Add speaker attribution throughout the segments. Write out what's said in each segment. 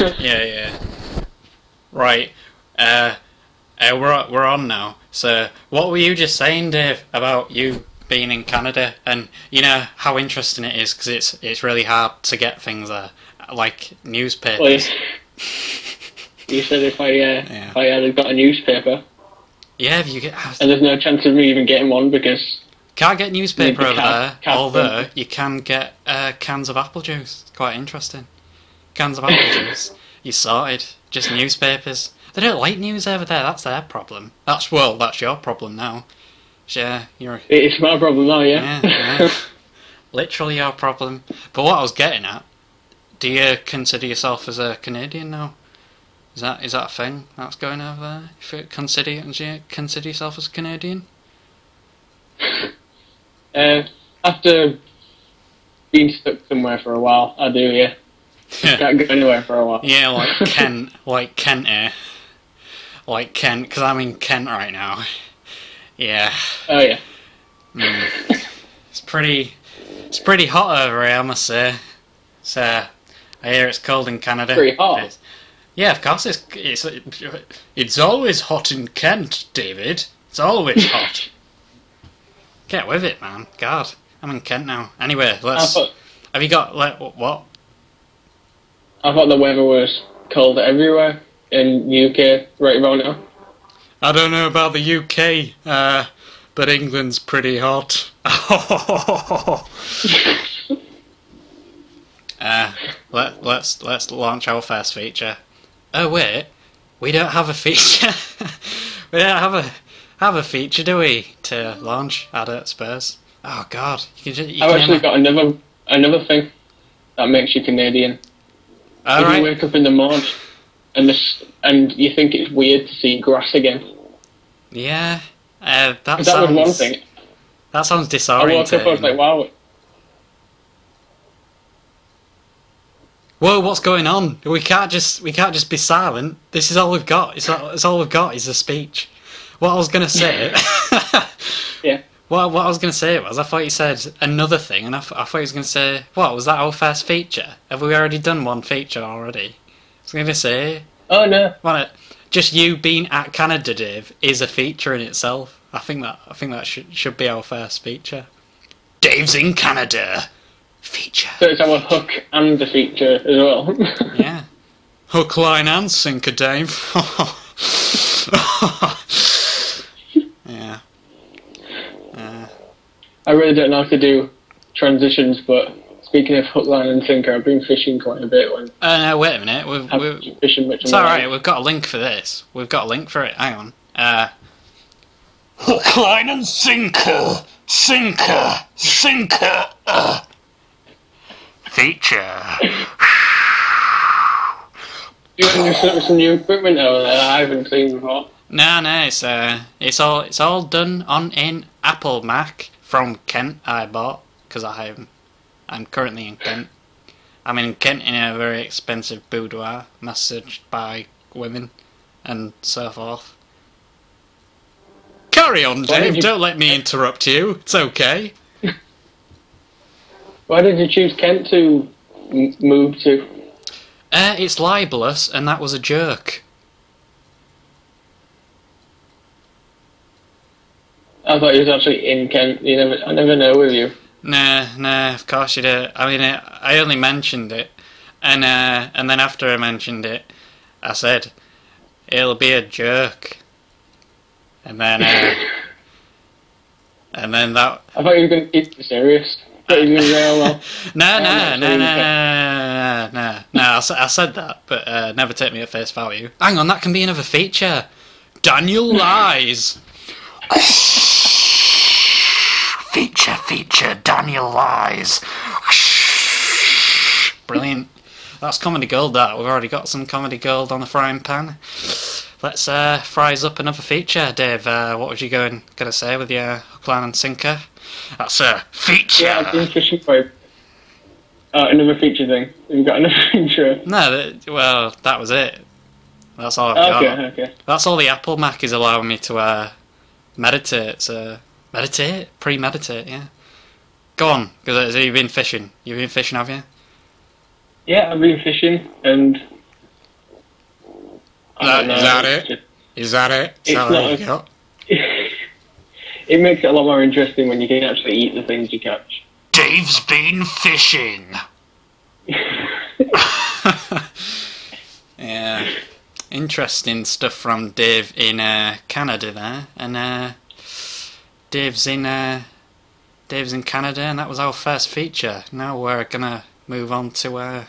Speaker 1: Yeah, yeah. Right. Uh, uh, we're we're on now. So, what were you just saying, Dave, about you being in Canada and you know how interesting it is because it's it's really hard to get things there, like newspapers.
Speaker 2: Well, you- you said if I uh,
Speaker 1: Yeah.
Speaker 2: if I had got a newspaper,
Speaker 1: Yeah, if you get
Speaker 2: and there's no chance of me even getting one because
Speaker 1: can't get newspaper over
Speaker 2: the
Speaker 1: there, although you can get uh, cans of apple juice. It's Quite interesting. Cans of apple juice. You sorted. Just newspapers. They don't like news over there. That's their problem. That's well, that's your problem now. Yeah, you're
Speaker 2: it's my problem now. Yeah.
Speaker 1: Yeah, yeah. literally your problem. But what I was getting at, do you consider yourself as a Canadian now? Is that is that a thing that's going over there? If you consider do you consider yourself as a Canadian?
Speaker 2: uh, after being stuck somewhere for a while, I do. Yeah. Can't go anywhere for a while.
Speaker 1: Yeah, like Kent, like Kent here. Like Kent, because I'm in Kent right now. Yeah,
Speaker 2: Oh yeah.
Speaker 1: mm. it's pretty, it's pretty hot over here, I must say. So, I hear it's cold in Canada.
Speaker 2: Pretty hot?
Speaker 1: Yeah, of course it's it's it's always hot in Kent, David. It's always hot. Get with it, man. God, I'm in Kent now. Anyway, let's. Have you got like what?
Speaker 2: I thought the weather was cold everywhere in UK right about now.
Speaker 1: I don't know about the UK, uh, but England's pretty hot. uh, let, let's let's launch our first feature. Oh wait, we don't have a feature. we don't have a have a feature, do we, to launch Adult Spurs? Oh God, you can just. You
Speaker 2: I've
Speaker 1: can
Speaker 2: actually got another another thing that makes you Canadian.
Speaker 1: All
Speaker 2: if you wake up in the morning and this and you think it's weird to see grass again.
Speaker 1: Yeah. Uh, that,
Speaker 2: that
Speaker 1: sounds,
Speaker 2: was one thing.
Speaker 1: That sounds disorienting.
Speaker 2: I woke up, I was like, wow.
Speaker 1: Whoa, what's going on? We can't just we can't just be silent. This is all we've got. It's all, it's all we've got is a speech. What I was gonna say.
Speaker 2: Yeah.
Speaker 1: What what I was gonna say was I thought you said another thing, and I, th- I thought you was gonna say what was that our first feature? Have we already done one feature already? I was gonna say
Speaker 2: Oh no.
Speaker 1: it, just you being at Canada, Dave, is a feature in itself. I think that I think that should should be our first feature. Dave's in Canada. Feature.
Speaker 2: So it's our hook and the feature as well.
Speaker 1: Yeah. Hook, line, and sinker, Dave. yeah. Uh,
Speaker 2: I really don't know how to do transitions, but speaking of hook, line, and sinker, I've been fishing quite a bit when
Speaker 1: uh, no, wait a minute. We've, we've,
Speaker 2: been fishing much.
Speaker 1: it's alright,
Speaker 2: life.
Speaker 1: we've got a link for this. We've got a link for it. Hang on. Uh, hook, line, and sinker. Sinker. Sinker. Uh. Feature.
Speaker 2: You have some, some new equipment over there that I haven't seen before.
Speaker 1: No, no, it's uh, it's all it's all done on in Apple Mac from Kent. I bought because I am I'm currently in Kent. I'm in Kent in a very expensive boudoir, massaged by women, and so forth. Carry on,
Speaker 2: Why
Speaker 1: Dave.
Speaker 2: you-
Speaker 1: Don't let me interrupt you. It's okay.
Speaker 2: Why did you choose Kent to m- move to?
Speaker 1: Uh, it's libelous, and that was a jerk.
Speaker 2: I thought he was actually in Kent. You never, I never know with you.
Speaker 1: Nah, nah, of course you do. I mean, I I only mentioned it, and uh, and then after I mentioned it, I said, "It'll be a jerk," and then uh, and then that.
Speaker 2: I thought you were going to be serious. I thought you were going to go, well,
Speaker 1: No, no, no, no, no, no, no. I, I said that, but uh, never take me at face value. Hang on, that can be another feature. Daniel lies. feature, feature. Daniel lies. Brilliant. That's comedy gold. That we've already got some comedy gold on the frying pan. Let's uh, fries up another feature, Dave. Uh, what was you going gonna say with your hook, line, and sinker? That's a feature.
Speaker 2: yeah, I've been fishing for uh, another feature thing. You've got another feature.
Speaker 1: No, that, well, that was it. That's all I've got.
Speaker 2: Okay, okay.
Speaker 1: That's all the Apple Mac is allowing me to uh, meditate. So meditate, pre-meditate, yeah. Go on, because you've been fishing. You've been fishing, have you?
Speaker 2: Yeah, I've been fishing, and I
Speaker 1: That-
Speaker 2: know.
Speaker 1: is that
Speaker 2: it's
Speaker 1: it?
Speaker 2: just-
Speaker 1: Is that it?
Speaker 2: It's
Speaker 1: that
Speaker 2: not
Speaker 1: all
Speaker 2: a-
Speaker 1: you got?
Speaker 2: it makes it a lot more interesting when you can actually eat the things you catch.
Speaker 1: Dave's been fishing. yeah, interesting stuff from Dave in uh, Canada there, and uh, Dave's in uh, Dave's in Canada, and that was our first feature. Now we're gonna move on to. Uh,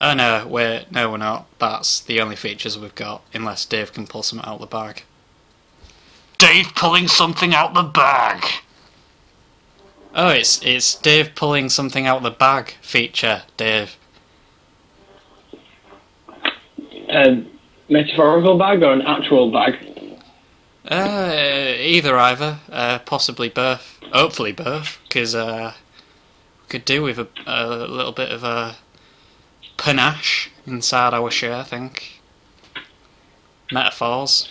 Speaker 1: oh no, we're no, we're not. That's the only features we've got, unless Dave can pull something out of the bag. Dave pulling something out the bag. Oh, it's it's Dave pulling something out the bag feature, Dave.
Speaker 2: A metaphorical bag or an actual bag?
Speaker 1: Uh, either either, uh, possibly both. Hopefully both, because uh, we could do with a, a little bit of a panache inside our show. I think metaphors.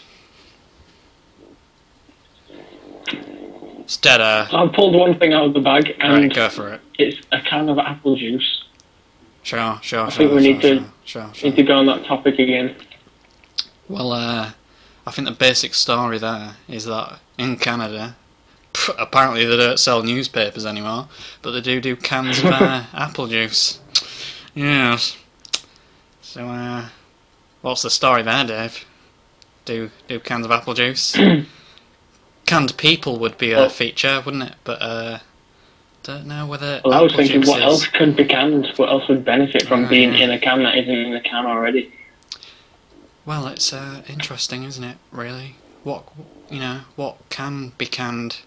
Speaker 1: Instead, uh,
Speaker 2: I've pulled one thing out of the bag, and
Speaker 1: right, go for it.
Speaker 2: it's a can of apple juice.
Speaker 1: Sure, sure,
Speaker 2: I
Speaker 1: sure.
Speaker 2: think we
Speaker 1: sure,
Speaker 2: need to-
Speaker 1: Sure, sure.
Speaker 2: Need to go on that topic again.
Speaker 1: Well, uh, I think the basic story there is that in Canada, apparently they don't sell newspapers anymore, but they do do cans of uh, apple juice. Yes. So, uh, what's the story there, Dave? Do do cans of apple juice? Canned people would be a
Speaker 2: Well-
Speaker 1: feature, wouldn't it? But uh, don't know whether.
Speaker 2: Well, I was thinking, what
Speaker 1: is-
Speaker 2: else could be canned? What else would benefit from
Speaker 1: Ah,
Speaker 2: being
Speaker 1: yeah.
Speaker 2: in a can that isn't in a can already?
Speaker 1: Well, it's uh, interesting, isn't it? Really, what you know, what can be canned?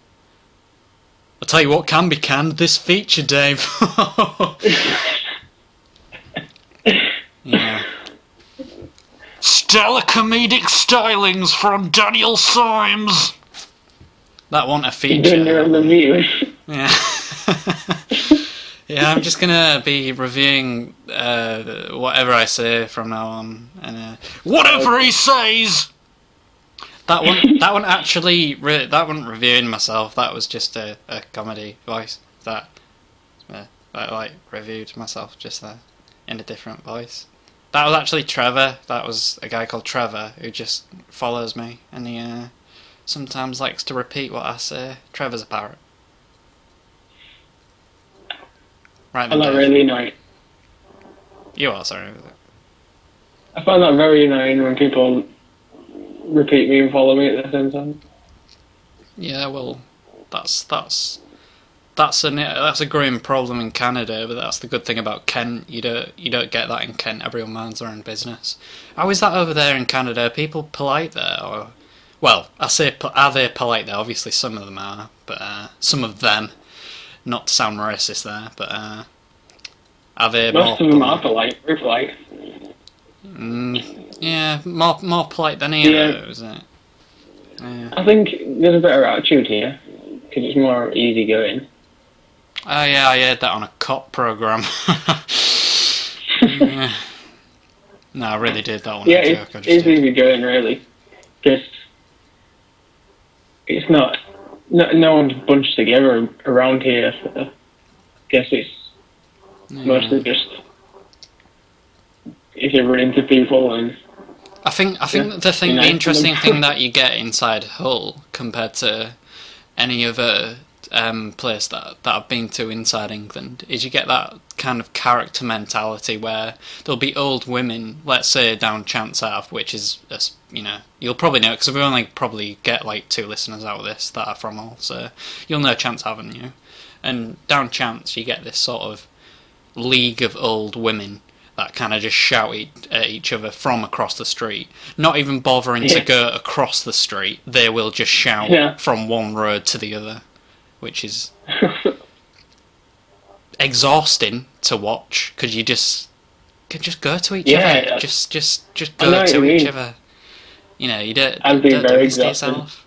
Speaker 1: I'll tell you what can be canned. This feature, Dave. yeah. Stellar comedic stylings from Daniel Symes. That wasn't a
Speaker 2: You're doing your
Speaker 1: feature. Yeah. yeah, I'm just gonna be reviewing uh, whatever I say from now on, and uh, whatever he says. That one, that one actually, re- that wasn't reviewing myself. That was just a, a comedy voice. That, uh, I like reviewed myself just there in a different voice. That was actually Trevor. That was a guy called Trevor who just follows me, and he uh, sometimes likes to repeat what I say. Trevor's a parrot. Right
Speaker 2: I find that really annoying.
Speaker 1: You are sorry.
Speaker 2: I find that very annoying when people repeat me and follow me at the same time.
Speaker 1: Yeah, well, that's that's that's a that's a growing problem in Canada, but that's the good thing about Kent. You don't you don't get that in Kent. Everyone minds their own business. How is that over there in Canada? Are people polite there, or well, I say are they polite there? Obviously, some of them are, but uh, some of them. Not to sound racist there, but uh, are they
Speaker 2: Most
Speaker 1: more
Speaker 2: of them are
Speaker 1: polite?
Speaker 2: polite, very polite.
Speaker 1: Mm, yeah, more more polite than here,
Speaker 2: Yeah.
Speaker 1: though, isn't it? Yeah.
Speaker 2: I think there's a better attitude here because it's more easygoing.
Speaker 1: Oh yeah, I heard that on a cop program. yeah. No, I really did that one.
Speaker 2: Yeah, it's, it's easygoing really. Just it's not no, no one's bunched together around here. So I guess it's
Speaker 1: Yeah.
Speaker 2: mostly just if you run into people and
Speaker 1: I think I think
Speaker 2: Yeah,
Speaker 1: the thing, the interesting thing that you get inside Hull compared to any other um, place that that I've been to inside England is you get that kind of character mentality where there'll be old women, let's say down Chants Ave, which is a you know you'll probably know because we only probably get like two listeners out of this that are from Hull, so you'll know Chants Avenue, and down Chants you get this sort of league of old women that kind of just shout at each other from across the street, not even bothering to go across the street. They will just shout
Speaker 2: Yeah.
Speaker 1: from one road to the other, which is exhausting to watch because you just can just go to each
Speaker 2: Yeah,
Speaker 1: other,
Speaker 2: yeah.
Speaker 1: just just just go to each
Speaker 2: mean.
Speaker 1: other. You know, you don't,
Speaker 2: I'd be
Speaker 1: don't do
Speaker 2: very
Speaker 1: this to yourself.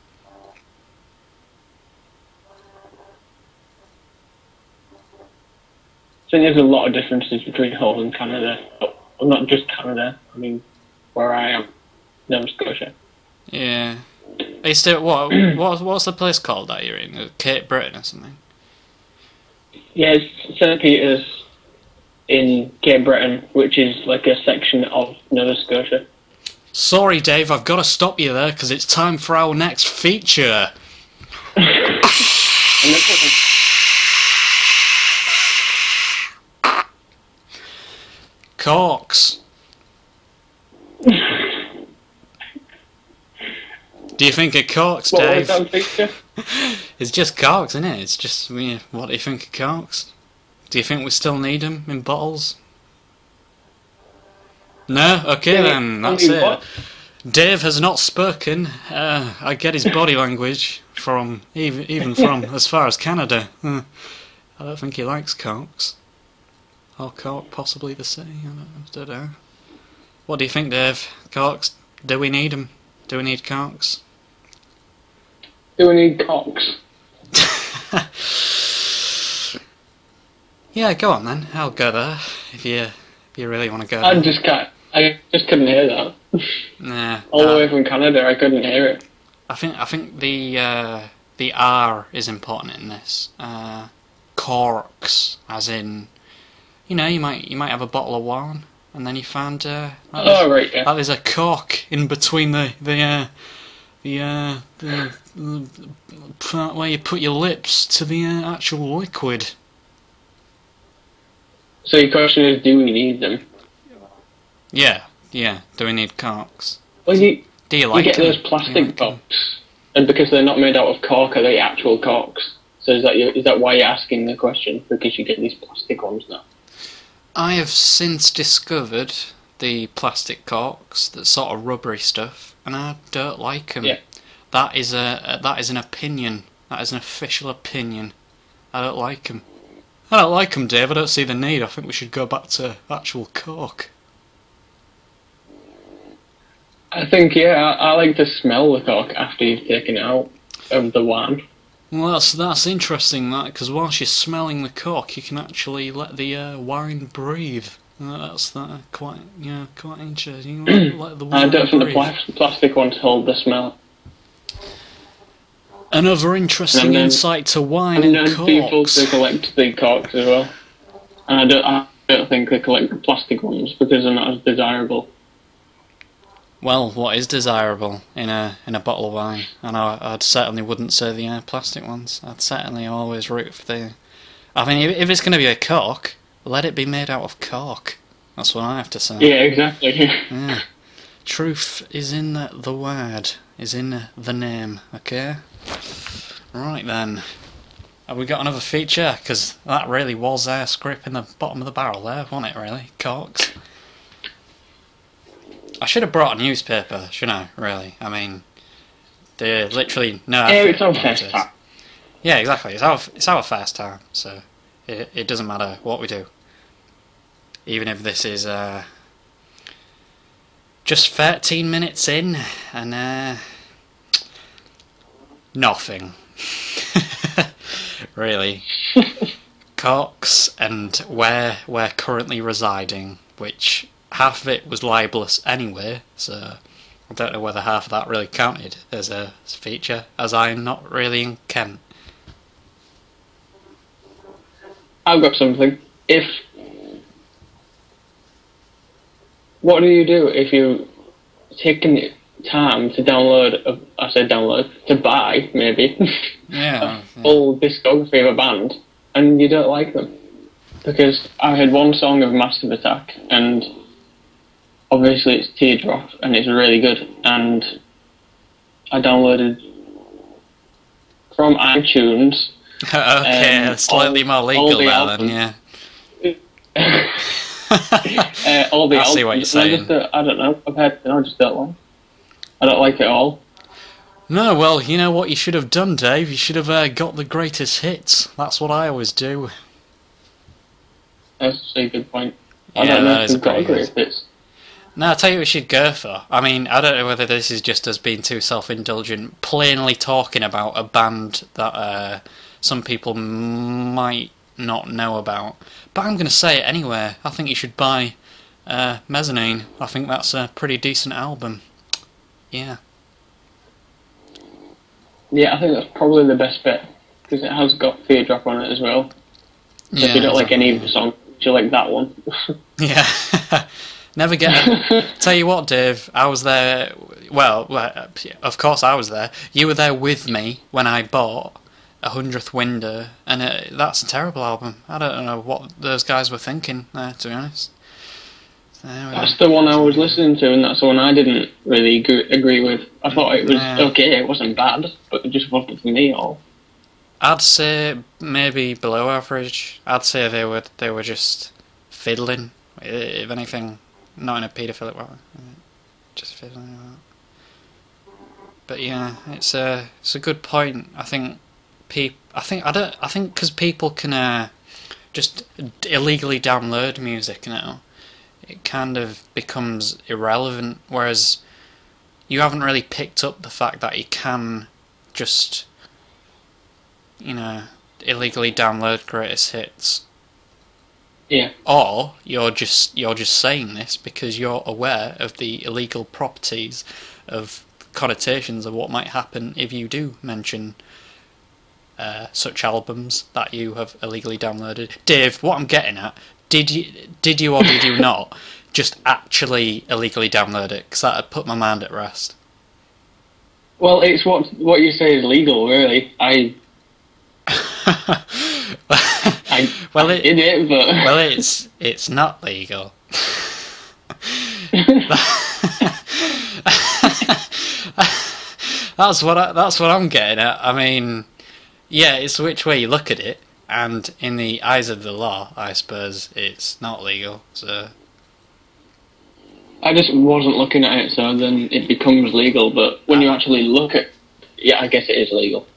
Speaker 2: I think there's a lot of differences between Hull and Canada. Well, not just Canada. I mean, where I am, Nova Scotia.
Speaker 1: Yeah. Are you still what? what what's the place called that you're in? Cape Breton or something?
Speaker 2: Yeah, it's St. Peter's in Cape Breton, which is like a section of Nova Scotia.
Speaker 1: Sorry, Dave, I've got to stop you there because it's time for our next feature. Corks. Do you think of corks,
Speaker 2: what
Speaker 1: Dave? It's just corks, isn't it? It's just, what do you think of corks? Do you think we still need them in bottles? No? Okay
Speaker 2: Yeah,
Speaker 1: then, that's it.
Speaker 2: what?
Speaker 1: Dave has not spoken. Uh, I get his body language from, even, even from as far as Canada. Uh, I don't think he likes corks. Or cork possibly the don't, I don't know. What do you think, Dave? Corks? Do we need them? Do we need corks?
Speaker 2: Do we need cocks?
Speaker 1: Yeah, go on then. I'll go there if you if you really want to go.
Speaker 2: I
Speaker 1: there.
Speaker 2: just can't. I just couldn't hear that.
Speaker 1: Nah,
Speaker 2: All the way from Canada, I couldn't hear it.
Speaker 1: I think I think the uh, the R is important in this. Uh, corks, as in, you know, you might you might have a bottle of wine and then you find uh,
Speaker 2: Oh right, yeah.
Speaker 1: that there's a cork in between the the uh, the, uh, the, the part where you put your lips to the uh, actual liquid.
Speaker 2: So your question is, do we need them?
Speaker 1: Yeah, yeah. Do we need corks?
Speaker 2: Well, you,
Speaker 1: Do you
Speaker 2: you
Speaker 1: like
Speaker 2: get
Speaker 1: them?
Speaker 2: those
Speaker 1: you
Speaker 2: plastic
Speaker 1: like
Speaker 2: box, and because they're not made out of cork, are they actual corks? So is that your, is that why you're asking the question? Because you get these plastic ones now.
Speaker 1: I have since discovered the plastic corks, that sort of rubbery stuff, and I don't like them.
Speaker 2: Yeah.
Speaker 1: That is a, that is an opinion. That is an official opinion. I don't like them. I don't like them, Dave. I don't see the need. I think we should go back to actual cork.
Speaker 2: I think yeah, I, I like to smell the cork after you've taken it out of the wine.
Speaker 1: Well, that's that's interesting. That because whilst you're smelling the cork, you can actually let the uh, wine breathe. Uh, that's that quite yeah quite interesting. Let the
Speaker 2: I don't think the plastic ones hold the smell.
Speaker 1: Another interesting
Speaker 2: then-
Speaker 1: insight to wine
Speaker 2: And
Speaker 1: and,
Speaker 2: then people
Speaker 1: corks.
Speaker 2: they collect the corks as well. And I don't, I don't think they collect the plastic ones because they're not as desirable.
Speaker 1: Well, what is desirable in a in a bottle of wine? And I, I certainly wouldn't say the uh, plastic ones. I'd certainly always root for the. I mean, if, if it's going to be a cork, let it be made out of cork. That's what I have to say.
Speaker 2: Yeah, exactly.
Speaker 1: Yeah. Truth is in the, the word, is in the name, okay? Right then. Have we got another feature? Because that really was uh, script in the bottom of the barrel there, wasn't it, really? Corks. I should have brought a newspaper, shouldn't I, really? I mean, they literally no
Speaker 2: yeah, it's our first time.
Speaker 1: Yeah, exactly. It's our it's our first time, so it it doesn't matter what we do. Even if this is uh, just thirteen minutes in and uh, nothing. really. Cox and where we're currently residing, which half of it was libelous anyway, so I don't know whether half of that really counted as a feature, as I'm not really in Kent.
Speaker 2: I've got something. If what do you do if you taken time to download? A, I said download to buy maybe
Speaker 1: Yeah.
Speaker 2: a full discography of a band and you don't like them because I had one song of Massive Attack and obviously it's Teardrop and it's really good and I downloaded from iTunes
Speaker 1: okay,
Speaker 2: Um,
Speaker 1: slightly
Speaker 2: all-
Speaker 1: more legal
Speaker 2: albums.
Speaker 1: then, yeah.
Speaker 2: uh, all the
Speaker 1: I see what you're saying.
Speaker 2: don't- I don't know. I've had, I just don't like. I don't like it all.
Speaker 1: No, well, you know what you should have done, Dave? You should have uh, got the greatest hits. That's what I always do.
Speaker 2: That's a good point. I
Speaker 1: Yeah,
Speaker 2: don't know
Speaker 1: that
Speaker 2: if
Speaker 1: is
Speaker 2: we've got a
Speaker 1: pretty
Speaker 2: great
Speaker 1: good.
Speaker 2: bits.
Speaker 1: No, I'll tell you what we should go for. I mean, I don't know whether this is just us being too self indulgent, plainly talking about a band that uh, some people might not know about. But I'm going to say it anyway. I think you should buy uh, Mezzanine. I think that's a pretty decent album. Yeah.
Speaker 2: Yeah, I think that's probably the best bit because it has got Teardrop on it as well. So
Speaker 1: yeah
Speaker 2: if you don't like any of
Speaker 1: exactly.
Speaker 2: the songs, you like that one.
Speaker 1: Yeah. Never get. Tell you what, Dave. I was there. Well, of course I was there. You were there with me when I bought a hundredth window, and it, that's a terrible album. I don't know what those guys were thinking there, to be honest.
Speaker 2: That's the one I was listening to, and that's the one I didn't really agree, agree with. I thought it was
Speaker 1: Yeah.
Speaker 2: okay, it wasn't bad, but it just wasn't for me. At all
Speaker 1: I'd say maybe below average. I'd say they were they were just fiddling. If anything, not in a paedophilic way. Just fiddling. But yeah, it's a it's a good point. I think peop I think I don't. I think because people can uh, just illegally download music now, it kind of becomes irrelevant. Whereas you haven't really picked up the fact that you can just you know, illegally download greatest hits.
Speaker 2: yeah,
Speaker 1: Or you're just you're just saying this because you're aware of the illegal properties of connotations of what might happen if you do mention uh, such albums that you have illegally downloaded. Dave, what I'm getting at, did you did you or did you not just actually illegally download it? Because that put my mind at rest.
Speaker 2: well, it's what what you say is legal, really. I I,
Speaker 1: well,
Speaker 2: I
Speaker 1: it,
Speaker 2: did it, but
Speaker 1: well, it's it's not legal. that's what I, that's what I'm getting at. I mean, yeah, it's which way you look at it, and in the eyes of the law, I suppose it's not legal. So
Speaker 2: I just wasn't looking at it, so then it becomes legal. But when you actually look at, yeah, I guess it is legal.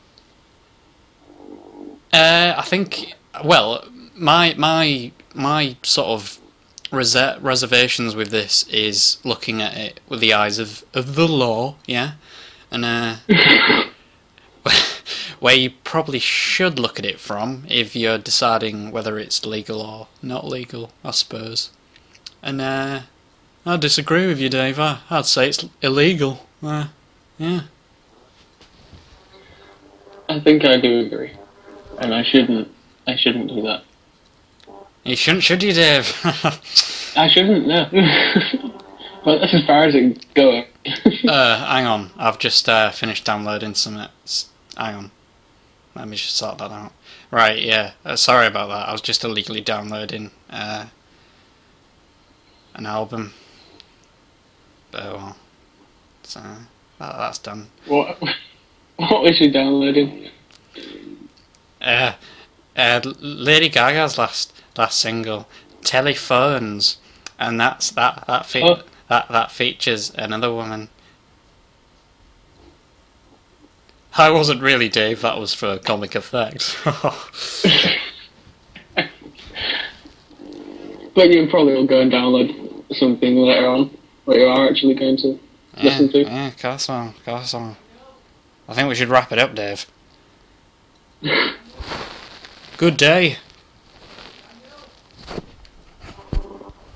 Speaker 1: Uh, I think. Well, my my my sort of reser- reservations with this is looking at it with the eyes of, of the law, yeah, and uh, where you probably should look at it from if you're deciding whether it's legal or not legal, I suppose. And uh, I disagree with you, Dave. I, I'd say it's illegal. Uh, yeah.
Speaker 2: I think I do agree, and I shouldn't. I shouldn't do that.
Speaker 1: You shouldn't, should you, Dave?
Speaker 2: I shouldn't. No. but that's as far as it goes.
Speaker 1: Uh, hang on. I've just uh, finished downloading some. It's, hang on. Let me just sort that out. Right, yeah. Uh, sorry about that. I was just illegally downloading uh, an album. Oh well. So that, that's done.
Speaker 2: what? What was you downloading?
Speaker 1: Uh, uh, Lady Gaga's last last single, "Telephones," and that's that that fe-
Speaker 2: Oh.
Speaker 1: that that features another woman. I wasn't really Dave. That was for comic effect.
Speaker 2: But you probably will go and download something later on. What you are actually going to
Speaker 1: yeah,
Speaker 2: listen to.
Speaker 1: yeah, course on, course on. I think we should wrap it up, Dave. Good day.